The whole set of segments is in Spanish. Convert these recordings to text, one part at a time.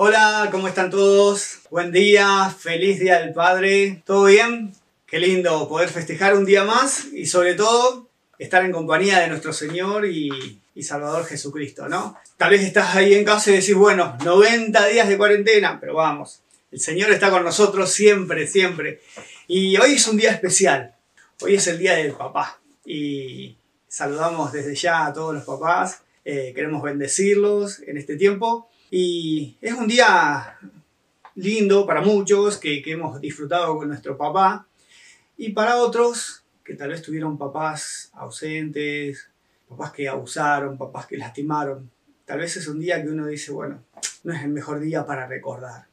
Hola, ¿cómo están todos? Buen día, feliz Día del Padre. ¿Todo bien? Qué lindo poder festejar un día más y sobre todo estar en compañía de nuestro Señor y, Salvador Jesucristo, ¿no? Tal vez estás ahí en casa y decís, bueno, 90 días de cuarentena, pero vamos, el Señor está con nosotros siempre, siempre. Y hoy es un día especial. Hoy es el Día del Papá. Y saludamos desde ya a todos los papás. Eh, queremos bendecirlos en este tiempo. Y es un día lindo para muchos que, hemos disfrutado con nuestro papá. Y para otros que tal vez tuvieron papás ausentes, papás que abusaron, papás que lastimaron. Tal vez es un día que uno dice, bueno, no es el mejor día para recordar.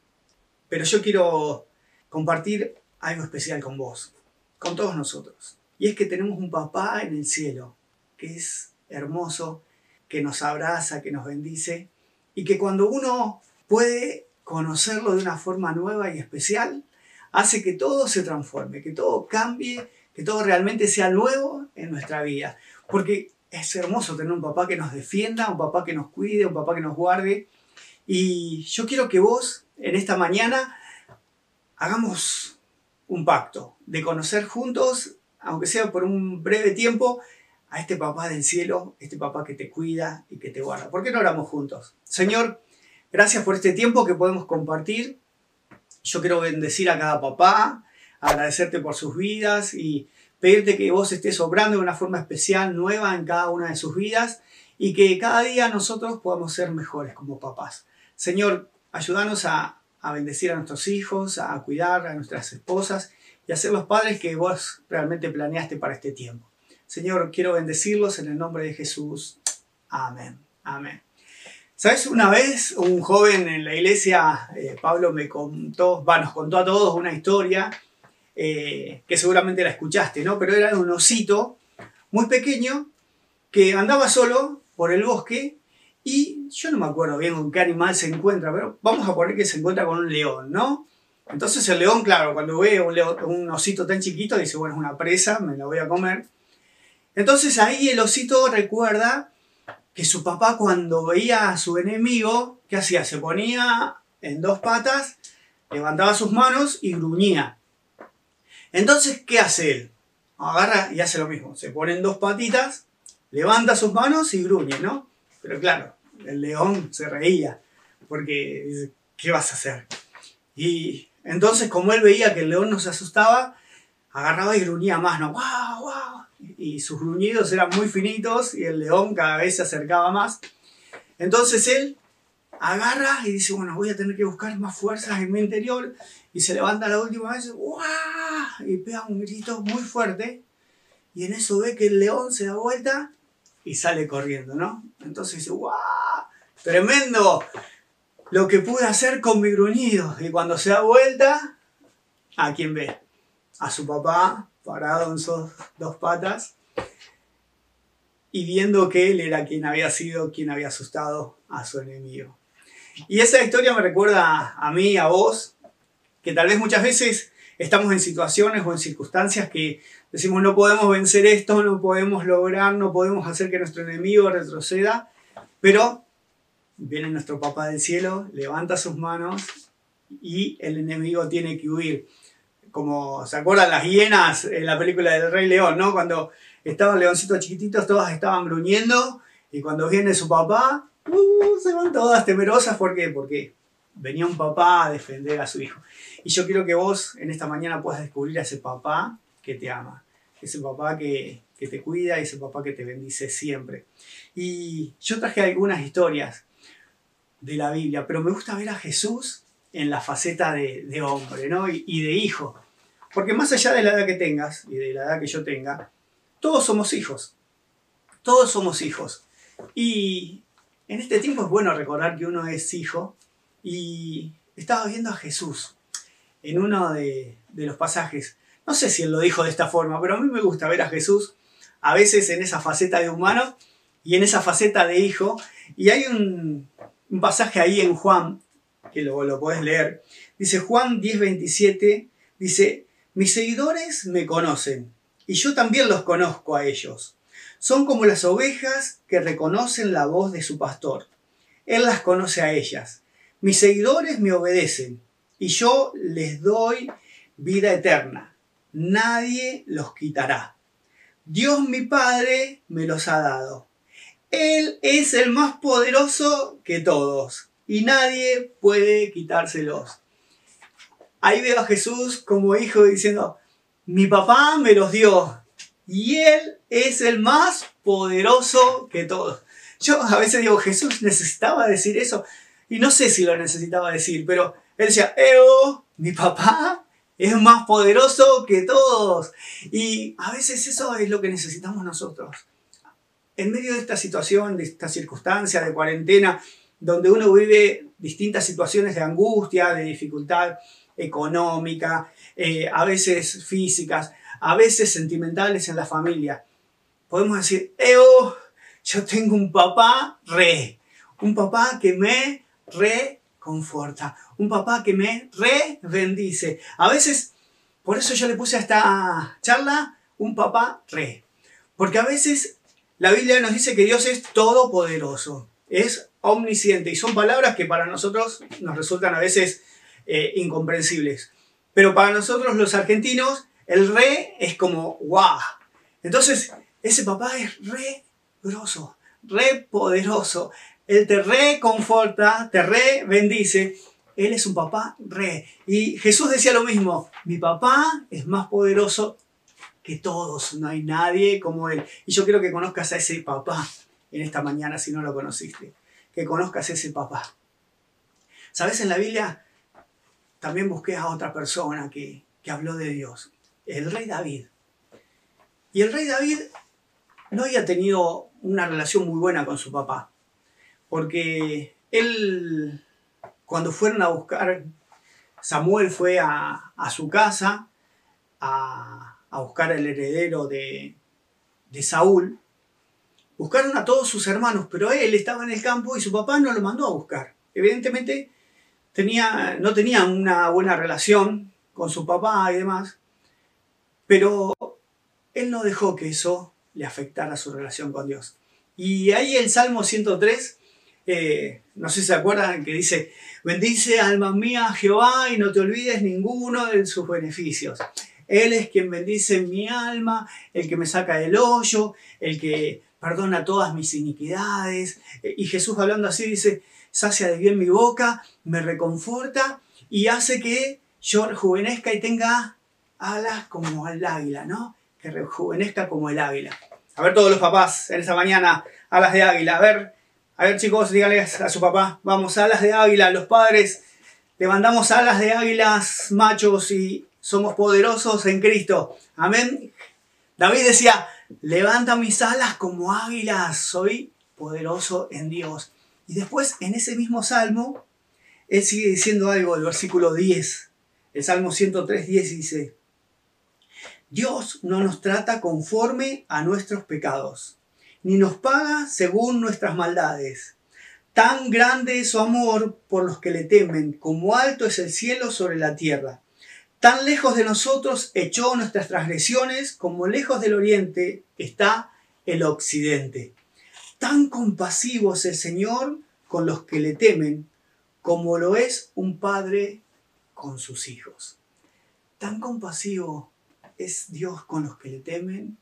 Pero yo quiero compartir algo especial con vos, con todos nosotros. Y es que tenemos un papá en el cielo, que es hermoso, que nos abraza, que nos bendice, y que cuando uno puede conocerlo de una forma nueva y especial, hace que todo se transforme, que todo cambie, que todo realmente sea nuevo en nuestra vida. Porque es hermoso tener un papá que nos defienda, un papá que nos cuide, un papá que nos guarde. Y yo quiero que vos en esta mañana hagamos un pacto de conocer juntos, aunque sea por un breve tiempo, a este papá del cielo, este papá que te cuida y que te guarda. ¿Por qué no oramos juntos? Señor, gracias por este tiempo que podemos compartir. Yo quiero bendecir a cada papá, agradecerte por sus vidas y pedirte que vos estés obrando de una forma especial, nueva en cada una de sus vidas y que cada día nosotros podamos ser mejores como papás. Señor, ayúdanos a, a bendecir a nuestros hijos, a cuidar a nuestras esposas y a ser los padres que vos realmente planeaste para este tiempo. Señor, quiero bendecirlos en el nombre de Jesús. Amén. Amén. ¿Sabes? Una vez un joven en la iglesia, eh, Pablo me contó, va, nos contó a todos una historia eh, que seguramente la escuchaste, ¿no? Pero era de un osito muy pequeño que andaba solo por el bosque y yo no me acuerdo bien con qué animal se encuentra, pero vamos a poner que se encuentra con un león, ¿no? Entonces el león, claro, cuando ve un, un osito tan chiquito, dice, bueno, es una presa, me la voy a comer. Entonces ahí el osito recuerda que su papá cuando veía a su enemigo, ¿qué hacía? Se ponía en dos patas, levantaba sus manos y gruñía. Entonces, ¿qué hace él? Agarra y hace lo mismo. Se pone en dos patitas, levanta sus manos y gruñe, ¿no? Pero claro, el león se reía, porque ¿qué vas a hacer? Y entonces, como él veía que el león no se asustaba, agarraba y gruñía más, ¿no? ¡Wow, wow! Y sus gruñidos eran muy finitos y el león cada vez se acercaba más. Entonces él agarra y dice, bueno, voy a tener que buscar más fuerzas en mi interior y se levanta la última vez y pega un grito muy fuerte y en eso ve que el león se da vuelta y sale corriendo, ¿no? Entonces dice, ¡guau! Tremendo lo que pude hacer con mi gruñido. Y cuando se da vuelta, ¿a quién ve? A su papá parado en sus dos patas y viendo que él era quien había sido quien había asustado a su enemigo. Y esa historia me recuerda a mí, a vos, que tal vez muchas veces estamos en situaciones o en circunstancias que decimos no podemos vencer esto, no podemos lograr, no podemos hacer que nuestro enemigo retroceda, pero viene nuestro papá del cielo, levanta sus manos y el enemigo tiene que huir como, ¿se acuerdan las hienas en la película del Rey León, ¿no? Cuando estaban leoncitos chiquititos, todas estaban gruñendo, y cuando viene su papá, uh, se van todas temerosas, ¿por qué? Porque venía un papá a defender a su hijo. Y yo quiero que vos en esta mañana puedas descubrir a ese papá que te ama, ese papá que, que te cuida, ese papá que te bendice siempre. Y yo traje algunas historias de la Biblia, pero me gusta ver a Jesús en la faceta de, hombre ¿no? y, y de hijo. Porque más allá de la edad que tengas y de la edad que yo tenga, todos somos hijos. Todos somos hijos. Y en este tiempo es bueno recordar que uno es hijo. Y estaba viendo a Jesús en uno de, los pasajes. No sé si él lo dijo de esta forma, pero a mí me gusta ver a Jesús a veces en esa faceta de humano y en esa faceta de hijo. Y hay un, un pasaje ahí en Juan, que lo, lo podés leer. Dice Juan 10:27, dice, mis seguidores me conocen y yo también los conozco a ellos. Son como las ovejas que reconocen la voz de su pastor. Él las conoce a ellas, mis seguidores me obedecen y yo les doy vida eterna. Nadie los quitará. Dios mi Padre me los ha dado. Él es el más poderoso que todos y nadie puede quitárselos. Ahí veo a Jesús como hijo diciendo, mi papá me los dio y Él es el más poderoso que todos. Yo a veces digo, Jesús necesitaba decir eso y no sé si lo necesitaba decir, pero Él decía, Eo, mi papá es más poderoso que todos. Y a veces eso es lo que necesitamos nosotros. En medio de esta situación, de esta circunstancia de cuarentena, donde uno vive distintas situaciones de angustia, de dificultad económica, eh, a veces físicas, a veces sentimentales en la familia, podemos decir, yo tengo un papá re, un papá que me reconforta, un papá que me re bendice. A veces, por eso yo le puse a esta charla un papá re, porque a veces la Biblia nos dice que Dios es todopoderoso, es omnisciente y son palabras que para nosotros nos resultan a veces eh, incomprensibles. Pero para nosotros los argentinos, el re es como guau. Entonces, ese papá es re grosso, re poderoso. Él te reconforta, te re bendice. Él es un papá re. Y Jesús decía lo mismo, mi papá es más poderoso que todos, no hay nadie como Él. Y yo quiero que conozcas a ese papá en esta mañana si no lo conociste que conozcas ese papá. ¿Sabes? En la Biblia también busqué a otra persona que, que habló de Dios, el rey David. Y el rey David no había tenido una relación muy buena con su papá, porque él, cuando fueron a buscar, Samuel fue a, a su casa a, a, buscar el heredero de, de Saúl, Buscaron a todos sus hermanos, pero él estaba en el campo y su papá no lo mandó a buscar. Evidentemente tenía, no tenía una buena relación con su papá y demás, pero él no dejó que eso le afectara su relación con Dios. Y ahí el Salmo 103, eh, no sé si se acuerdan, que dice, bendice alma mía Jehová y no te olvides ninguno de sus beneficios. Él es quien bendice mi alma, el que me saca del hoyo, el que perdona todas mis iniquidades. Eh, y Jesús hablando así dice, sacia de bien mi boca, me reconforta y hace que yo rejuvenezca y tenga alas como el águila, ¿no? Que rejuvenezca como el águila. A ver todos los papás en esta mañana, alas de águila. A ver, a ver chicos, díganle a su papá, vamos, alas de águila, los padres levantamos alas de águilas machos y somos poderosos en Cristo. Amén. David decía, levanta mis alas como águilas, soy poderoso en Dios. Y después en ese mismo salmo, él sigue diciendo algo, el versículo 10, el salmo 103, 10 dice, Dios no nos trata conforme a nuestros pecados, ni nos paga según nuestras maldades. Tan grande es su amor por los que le temen, como alto es el cielo sobre la tierra. Tan lejos de nosotros echó nuestras transgresiones como lejos del oriente está el occidente. Tan compasivo es el Señor con los que le temen como lo es un padre con sus hijos. Tan compasivo es Dios con los que le temen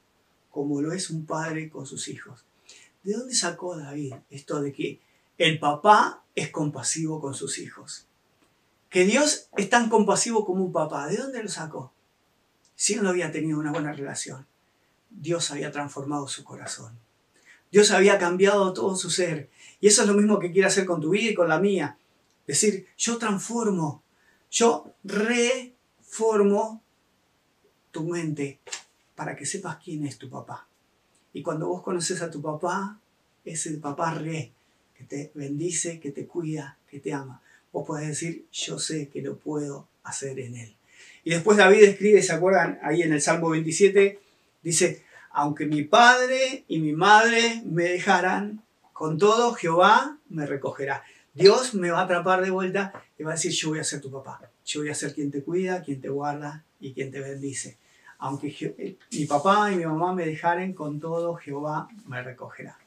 como lo es un padre con sus hijos. ¿De dónde sacó David esto de que el papá es compasivo con sus hijos? que Dios es tan compasivo como un papá. ¿De dónde lo sacó? Si no había tenido una buena relación, Dios había transformado su corazón. Dios había cambiado todo su ser. Y eso es lo mismo que quiere hacer con tu vida y con la mía. Decir, yo transformo, yo reformo tu mente para que sepas quién es tu papá. Y cuando vos conoces a tu papá, es el papá re, que te bendice, que te cuida, que te ama vos podés decir, yo sé que lo puedo hacer en Él. Y después David escribe, ¿se acuerdan? Ahí en el Salmo 27, dice, aunque mi padre y mi madre me dejaran, con todo Jehová me recogerá. Dios me va a atrapar de vuelta y va a decir, yo voy a ser tu papá. Yo voy a ser quien te cuida, quien te guarda y quien te bendice. Aunque eh, mi papá y mi mamá me dejaren, con todo Jehová me recogerá.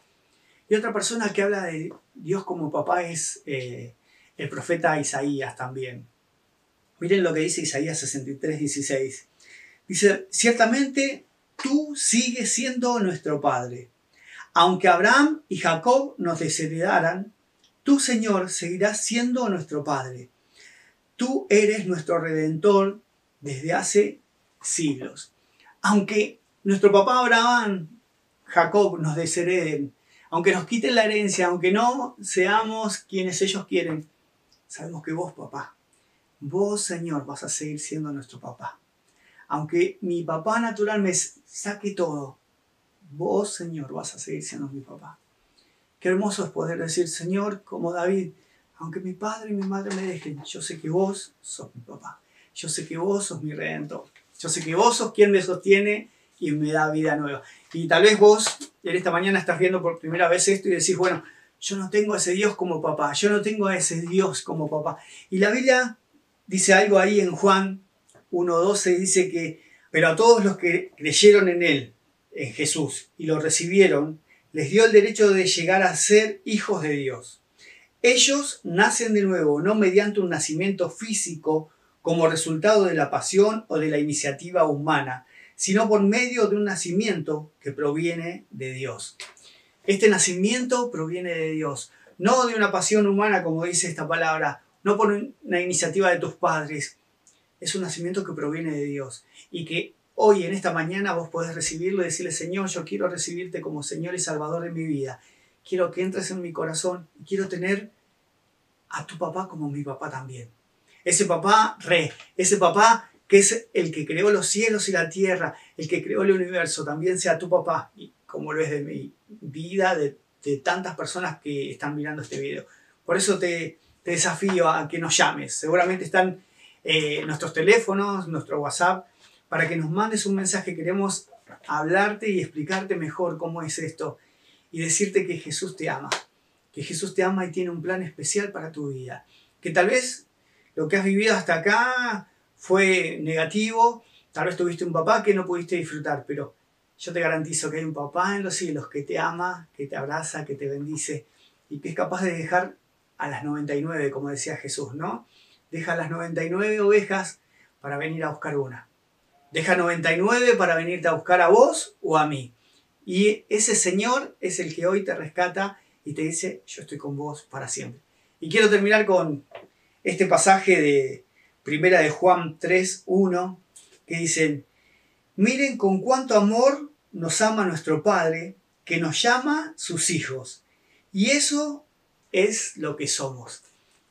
Y otra persona que habla de Dios como papá es eh, el profeta Isaías también. Miren lo que dice Isaías 63, 16. Dice, ciertamente tú sigues siendo nuestro Padre. Aunque Abraham y Jacob nos desheredaran, tú, Señor, seguirás siendo nuestro Padre. Tú eres nuestro Redentor desde hace siglos. Aunque nuestro papá Abraham, Jacob nos deshereden, aunque nos quiten la herencia, aunque no seamos quienes ellos quieren, sabemos que vos, papá, vos, Señor, vas a seguir siendo nuestro papá. Aunque mi papá natural me saque todo, vos, Señor, vas a seguir siendo mi papá. Qué hermoso es poder decir, Señor, como David, aunque mi padre y mi madre me dejen, yo sé que vos sos mi papá. Yo sé que vos sos mi redentor. Yo sé que vos sos quien me sostiene y me da vida nueva. Y tal vez vos en esta mañana estás viendo por primera vez esto y decís, bueno, yo no tengo a ese Dios como papá, yo no tengo a ese Dios como papá. Y la Biblia dice algo ahí en Juan 1.12, dice que, pero a todos los que creyeron en Él, en Jesús, y lo recibieron, les dio el derecho de llegar a ser hijos de Dios. Ellos nacen de nuevo, no mediante un nacimiento físico como resultado de la pasión o de la iniciativa humana, sino por medio de un nacimiento que proviene de Dios. Este nacimiento proviene de Dios, no de una pasión humana, como dice esta palabra, no por una iniciativa de tus padres. Es un nacimiento que proviene de Dios y que hoy, en esta mañana, vos podés recibirlo y decirle, Señor, yo quiero recibirte como Señor y Salvador de mi vida. Quiero que entres en mi corazón y quiero tener a tu papá como mi papá también. Ese papá re, ese papá que es el que creó los cielos y la tierra, el que creó el universo, también sea tu papá, y como lo es de mi vida, de, tantas personas que están mirando este video. Por eso te, desafío a que nos llames. Seguramente están eh, nuestros teléfonos, nuestro WhatsApp, para que nos mandes un mensaje. Queremos hablarte y explicarte mejor cómo es esto y decirte que Jesús te ama, que Jesús te ama y tiene un plan especial para tu vida. Que tal vez lo que has vivido hasta acá fue negativo, tal vez tuviste un papá que no pudiste disfrutar, pero yo te garantizo que hay un papá en los cielos que te ama, que te abraza, que te bendice y que es capaz de dejar a las 99, como decía Jesús, ¿no? Deja las 99 ovejas para venir a buscar una. Deja 99 para venirte a buscar a vos o a mí. Y ese Señor es el que hoy te rescata y te dice, yo estoy con vos para siempre. Y quiero terminar con este pasaje de Primera de Juan 3, 1, que dicen, miren con cuánto amor nos ama nuestro Padre, que nos llama sus hijos. Y eso es lo que somos.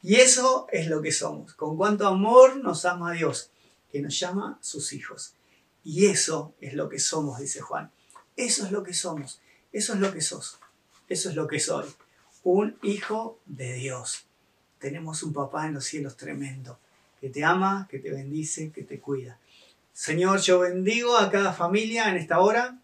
Y eso es lo que somos. Con cuánto amor nos ama Dios, que nos llama sus hijos. Y eso es lo que somos, dice Juan. Eso es lo que somos. Eso es lo que sos. Eso es lo que soy. Un hijo de Dios. Tenemos un papá en los cielos tremendo que te ama, que te bendice, que te cuida. Señor, yo bendigo a cada familia en esta hora,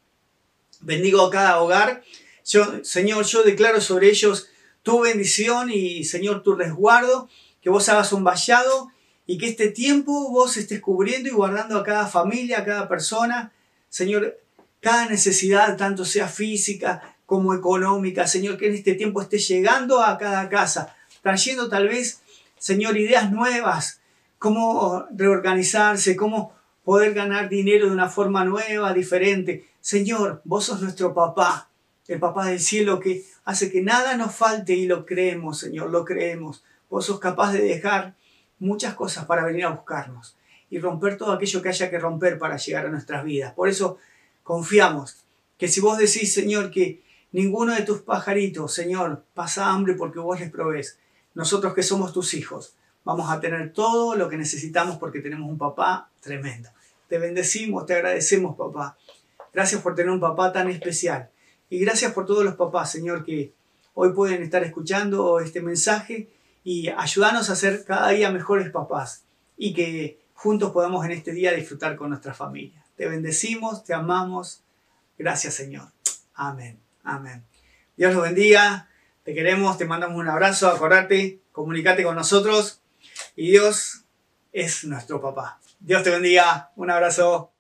bendigo a cada hogar. Señor, yo declaro sobre ellos tu bendición y, Señor, tu resguardo, que vos hagas un vallado y que este tiempo vos estés cubriendo y guardando a cada familia, a cada persona. Señor, cada necesidad, tanto sea física como económica, Señor, que en este tiempo esté llegando a cada casa, trayendo tal vez, Señor, ideas nuevas, cómo reorganizarse, cómo poder ganar dinero de una forma nueva, diferente. Señor, vos sos nuestro papá, el papá del cielo que hace que nada nos falte y lo creemos, Señor, lo creemos. Vos sos capaz de dejar muchas cosas para venir a buscarnos y romper todo aquello que haya que romper para llegar a nuestras vidas. Por eso confiamos que si vos decís, Señor, que ninguno de tus pajaritos, Señor, pasa hambre porque vos les provees, nosotros que somos tus hijos, vamos a tener todo lo que necesitamos porque tenemos un papá tremendo. Te bendecimos, te agradecemos, papá. Gracias por tener un papá tan especial. Y gracias por todos los papás, Señor, que hoy pueden estar escuchando este mensaje y ayudarnos a ser cada día mejores papás y que juntos podamos en este día disfrutar con nuestra familia. Te bendecimos, te amamos. Gracias, Señor. Amén. Amén. Dios los bendiga. Te queremos, te mandamos un abrazo. Acordate, comunicate con nosotros y Dios es nuestro papá. Dios te bendiga. Un abrazo.